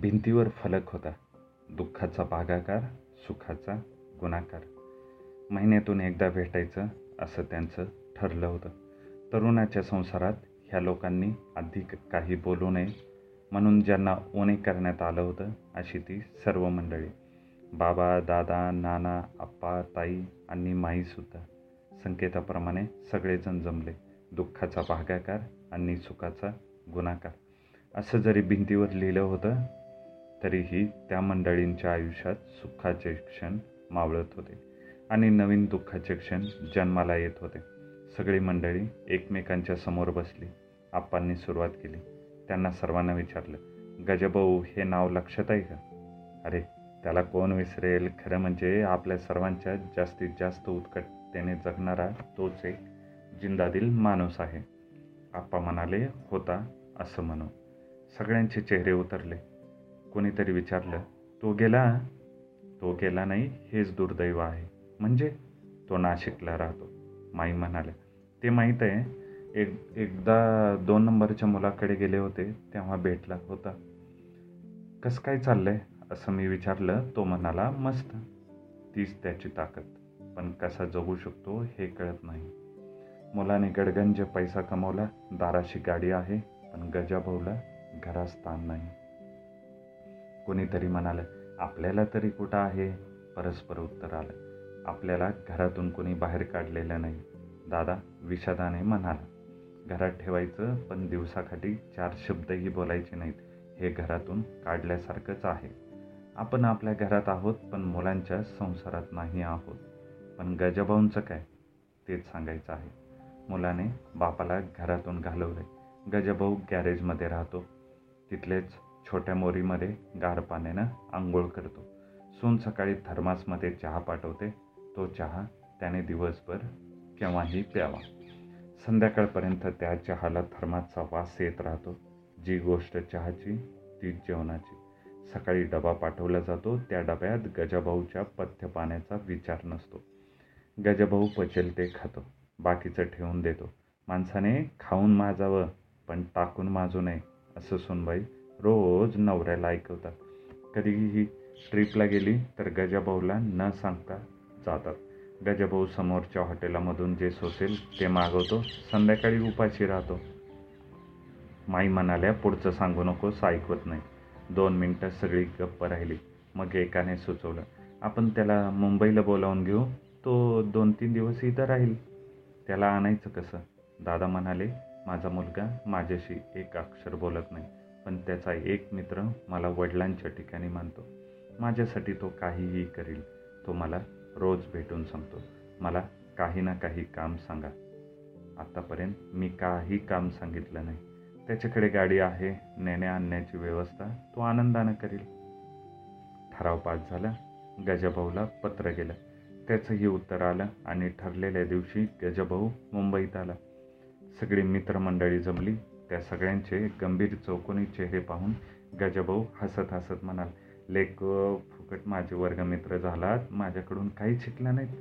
भिंतीवर फलक होता. दुःखाचा भागाकार सुखाचा गुणाकार. महिन्यातून एकदा भेटायचं असं त्यांचं ठरलं होतं. तरुणाच्या संसारात ह्या लोकांनी अधिक काही बोलू नये म्हणून ज्यांना ओणे करण्यात आलं होतं अशी ती सर्व मंडळी. बाबा दादा नाना आप्पा ताई आणि माईसुद्धा संकेताप्रमाणे सगळेजण जमले. दुःखाचा भागाकार आणि सुखाचा गुणाकार. असं जरी भिंतीवर लिहिलं होतं तरीही त्या मंडळींच्या आयुष्यात सुखाचे क्षण मावळत होते आणि नवीन दुःखाचे क्षण जन्माला येत होते. सगळी मंडळी एकमेकांच्या समोर बसली आप्पांनी सुरुवात केली. त्यांना सर्वांना विचारलं गजभाऊ हे नाव लक्षात आहे का? अरे त्याला कोण विसरेल? खरं म्हणजे आपल्या सर्वांच्या जास्तीत जास्त उत्कटतेने जगणारा तोच एक जिंदादिल माणूस आहे. आप्पा म्हणाले होता असं म्हणू सगळ्यांचे चेहरे उतरले. कोणीतरी विचारलं तो गेला? तो गेला नाही हेच दुर्दैव आहे. म्हणजे? तो नाशिकला राहतो. माई म्हणाल्या ते माहीत आहे एक एकदा दोन नंबरच्या मुलाकडे गेले होते तेव्हा भेटला होता. कसं काय चाललंय? असं मी विचारलं तो म्हणाला मस्त तीच त्याची ताकद पण कसा जगू शकतो हे कळत नाही. मुलाने गडगंज पैसा कमवला दाराशी गाडी आहे पण गजाभाऊला घरात स्थान नाही. कोणीतरी म्हणालं आपल्याला तरी कुठं आहे? परस्पर उत्तर आलं आपल्याला घरातून कोणी बाहेर काढलेलं नाही. दादा विषादाने म्हणाला घरात ठेवायचं पण दिवसाखाटी चार शब्दही बोलायचे नाहीत. हे घरातून काढल्यासारखंच आहे. आपण आपल्या घरात आहोत पण मुलांच्या संसारात नाही आहोत. पण गजबाऊंचं काय? तेच सांगायचं आहे. मुलाने बापाला घरातून घालवले गजभाऊ गॅरेजमध्ये राहतो. तिथलेच छोट्या मोरीमध्ये गार पाण्यानं आंघोळ करतो. सून सकाळी थर्मासमध्ये चहा पाठवते. तो चहा त्याने दिवसभर केव्हाही प्यावा. संध्याकाळपर्यंत त्या चहाला थर्मासचा वास येत राहतो. जी गोष्ट चहाची ती जेवणाची. सकाळी डबा पाठवला जातो. त्या डब्यात गजाभाऊच्या पथ्य पाण्याचा विचार नसतो. गजाभाऊ पचेल ते खातो. बाकीचं ठेवून देतो. माणसाने खाऊन माजावं पण टाकून माजू नये असं सुनबाई रोज नवऱ्याला ऐकवतात. कधीही ट्रिपला गेली तर गजाभाऊला न सांगता जातात. गजाभाऊ समोरच्या हॉटेलामधून जे सोसेल ते मागवतो. संध्याकाळी उपाशी राहतो. माई म्हणाल्या पुढचं सांगू नकोस ऐकवत नाही. दोन मिनटं सगळी गप्प राहिली. मग एकाने सुचवलं आपण त्याला मुंबईला बोलावून घेऊ. तो दोन तीन दिवस इथं राहील. त्याला आणायचं कसं? दादा म्हणाले माझा मुलगा माझ्याशी एक अक्षर बोलत नाही. पण त्याचा एक मित्र मला वडिलांच्या ठिकाणी मानतो. माझ्यासाठी तो काहीही करील तो मला रोज भेटून सांगतो. मला काही ना काही काम सांगा. आत्तापर्यंत मी काही काम सांगितलं नाही. त्याच्याकडे गाडी आहे नेण्या आणण्याची व्यवस्था तो आनंदानं करील. ठराव पास झाला गजभाऊला पत्र गेलं. त्याचंही उत्तर आलं आणि ठरलेल्या दिवशी गजभाऊ मुंबईत आला. सगळी मित्रमंडळी जमली त्या सगळ्यांचे गंभीर चौकोनी चेहरे पाहून गजाभाऊ हसत हसत म्हणाल लेक फुकट माझे वर्गमित्र झालात माझ्याकडून काही शिकला नाहीत.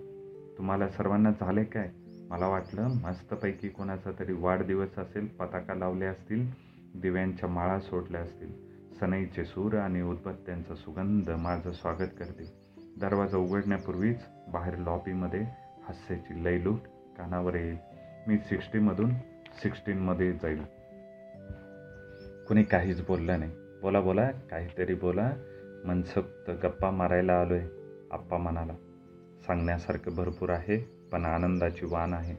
तुम्हाला सर्वांना झाले काय? मला वाटलं मस्तपैकी कोणाचा तरी वाढदिवस असेल पताका लावल्या असतील दिव्यांच्या माळा सोडल्या असतील. सनईचे सूर आणि उदबत्त्यांचा सुगंध माझं स्वागत करतील. दरवाजा उघडण्यापूर्वीच बाहेर लॉबीमध्ये हास्याची लयलूट कानावर येईल. मी सिक्स्टीमधून सिक्स्टीनमध्ये जाईल. कुणी काहीच बोललं नाही. बोला बोला काहीतरी बोला. मनसोक्त गप्पा मारायला आलो आहे आप्पा म्हणाला. सांगण्यासारखं भरपूर आहे पण आनंदाची वाण आहे.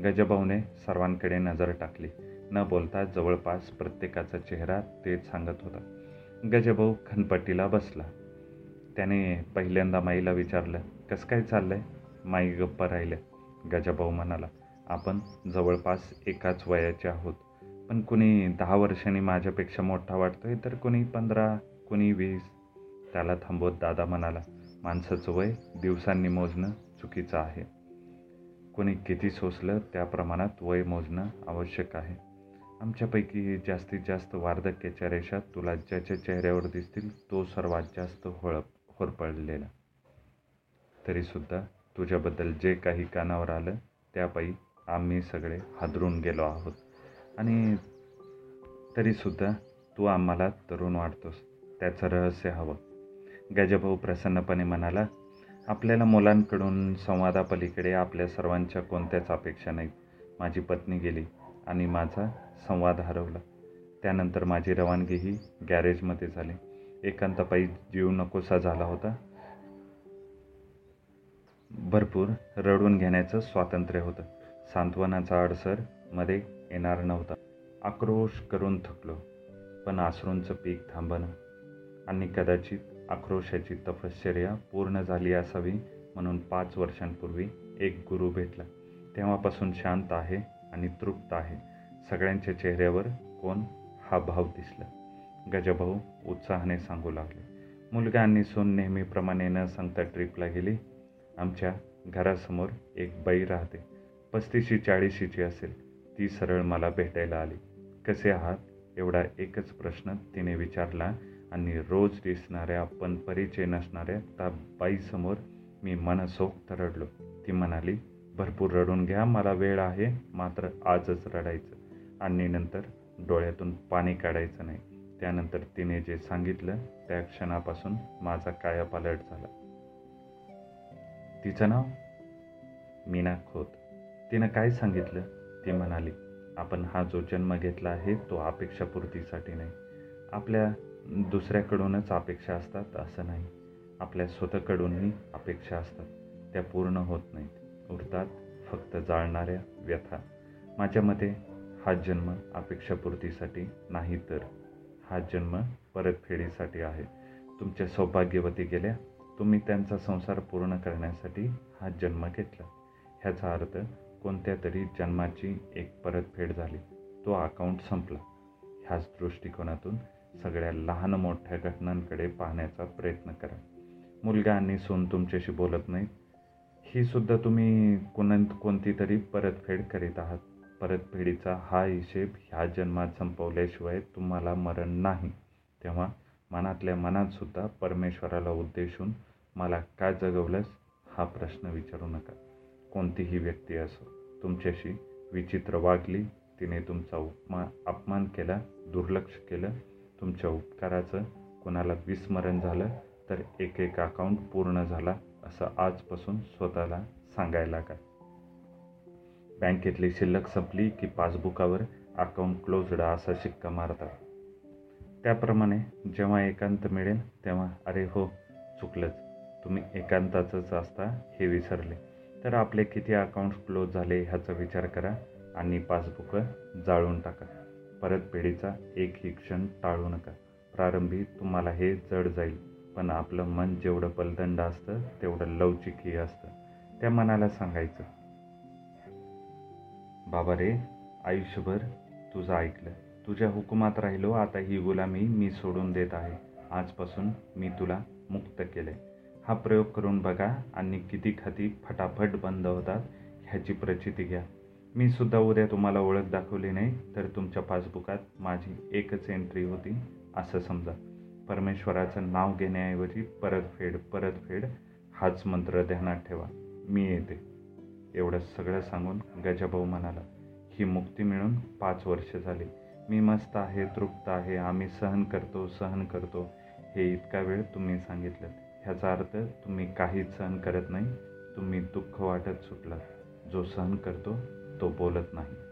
गजभाऊने सर्वांकडे नजर टाकली. न बोलता जवळपास प्रत्येकाचा चेहरा तेच सांगत होता. गजभाऊ खनपट्टीला बसला. त्याने पहिल्यांदा माईला विचारलं कसं काय चाललंय? माई गप्पा राहिल्या. गजाभाऊ म्हणाला आपण जवळपास एकाच वयाचे आहोत. पण कुणी दहा वर्षांनी माझ्यापेक्षा मोठा वाटतोय तर कुणी पंधरा कुणी वीस. त्याला थांबवत दादा म्हणाला माणसाचं वय दिवसांनी मोजणं चुकीचं आहे. कोणी किती सोसलं त्या प्रमाणात वय मोजणं आवश्यक आहे. आमच्यापैकी जास्तीत जास्त वार्धक्याच्या रेषा तुला ज्याच्या चेहऱ्यावर दिसतील तो सर्वात जास्त होळप होरपळलेला. तरीसुद्धा तुझ्याबद्दल जे काही कानावर आलं त्यापायी आम्ही सगळे हादरून गेलो आहोत. आणि तरीसुद्धा तू आम्हाला तरुण वाटतोस. त्याचं रहस्य हवं. गजभाऊ प्रसन्नपणे म्हणाला आपल्याला मुलांकडून संवादापलीकडे आपल्या सर्वांच्या कोणत्याच अपेक्षा नाहीत माझी पत्नी गेली आणि माझा संवाद हरवला. त्यानंतर माझी रवानगीही गॅरेजमध्ये झाली. एकांतपायी जीव नकोसा झाला होता. भरपूर रडून घेण्याचं स्वातंत्र्य होतं. सांत्वनाचा अडसर मध्ये येणार नव्हता. आक्रोश करून थकलो पण आसरूंचं पीक थांबणं आणि कदाचित आक्रोशाची तपश्चर्या पूर्ण झाली असावी म्हणून पाच वर्षांपूर्वी एक गुरु भेटला. तेव्हापासून शांत आहे आणि तृप्त आहे. सगळ्यांच्या चेहऱ्यावर कोण हा भाव दिसला? गजभाऊ उत्साहाने सांगू लागले. मुलगा आणि सून नेहमीप्रमाणे न सांगता ट्रिपला गेली. आमच्या घरासमोर एक बाई राहते. पस्तीशी चाळीशीची असेल. ती सरळ मला भेटायला आली. कसे आहात? एवढा एकच प्रश्न तिने विचारला आणि रोज दिसणाऱ्या पण परिचय नसणाऱ्या त्या बाईसमोर मी मनसोक्त रडलो. ती म्हणाली भरपूर रडून घ्या मला वेळ आहे मात्र आजच रडायचं. आणि नंतर डोळ्यातून पाणी काढायचं नाही. त्यानंतर तिने जे सांगितलं त्या क्षणापासून माझा कायापालट झाला. तिचं नाव? मीना खोत. तिनं काय सांगितलं? ती म्हणाली आपण हा जो जन्म घेतला आहे तो अपेक्षापूर्तीसाठी नाही. आपल्या दुसऱ्याकडूनच अपेक्षा असतात असं नाही. आपल्या स्वतःकडूनही अपेक्षा असतात. त्या पूर्ण होत नाहीत. उरतात फक्त जाळणाऱ्या व्यथा. माझ्या मते हा जन्म अपेक्षापूर्तीसाठी नाही तर हा जन्म परतफेडीसाठी आहे. तुमच्या सौभाग्यवती गेल्या. तुम्ही त्यांचा संसार पूर्ण करण्यासाठी हा जन्म घेतला. ह्याचा अर्थ कोणत्या तरी जन्माची एक परतफेड झाली. तो अकाउंट संपला. ह्याच दृष्टिकोनातून सगळ्या लहान मोठ्या घटनांकडे पाहण्याचा प्रयत्न करा. मुलगा आणि सून तुमच्याशी बोलत नाहीत. ही सुद्धा तुम्ही कोण कोणती तरी परतफेड करीत आहात. परतफेडीचा हा हिशेब ह्या जन्मात संपवल्याशिवाय तुम्हाला मरण नाही. तेव्हा मनातल्या मनातसुद्धा परमेश्वराला उद्देशून मला का जगवलंस हा प्रश्न विचारू नका. कोणतीही व्यक्ती असो तुमच्याशी विचित्र वागली तिने तुमचा उपमा अपमान केला दुर्लक्ष केलं तुमच्या उपकाराचं कोणाला विस्मरण झालं तर एक एक अकाउंट पूर्ण झाला असं आजपासून स्वतःला सांगायला काय बँकेतली शिल्लक संपली की पासबुकावर अकाउंट क्लोज्ड असा शिक्का मारतात. त्याप्रमाणे जेव्हा एकांत मिळेल तेव्हा अरे हो चुकलंच. तुम्ही एकांताचंच असता हे विसरले. तर आपले किती अकाउंट्स क्लोज झाले ह्याचा विचार करा आणि पासबुकं जाळून टाका. परतफेडीचा एकही क्षण टाळू नका. प्रारंभी तुम्हाला हे जड जाईल पण आपलं मन जेवढं बलदंड असतं तेवढं लवचिकही असतं. त्या मनाला सांगायचं बाबा रे आयुष्यभर तुझं ऐकलं. तुझ्या हुकुमात राहिलो आता ही गुलामी मी सोडून देत आहे. आजपासून मी तुला मुक्त केले हा प्रयोग करून बघा आणि किती खाती फटाफट बंद होतात ह्याची प्रचिती घ्या. मी सुद्धा उद्या तुम्हाला ओळख दाखवली नाही तर तुमच्या पासबुकात माझी एकच एंट्री होती असं समजा. परमेश्वराचं नाव घेण्याऐवजी परतफेड परतफेड हाच मंत्र ध्यानात ठेवा. मी येते. एवढं सगळं सांगून गजाभाऊ म्हणाला ही मुक्ती मिळून पाच वर्ष झाली. मी मस्त आहे तृप्त आहे आम्ही सहन करतो सहन करतो. हे इतका वेळ तुम्ही सांगितलं ह्याचा अर्थ तुम्ही काहीच सहन करत नाही तुम्ही दुःख वाटत सुटलात. जो सहन करतो तो बोलत नाही.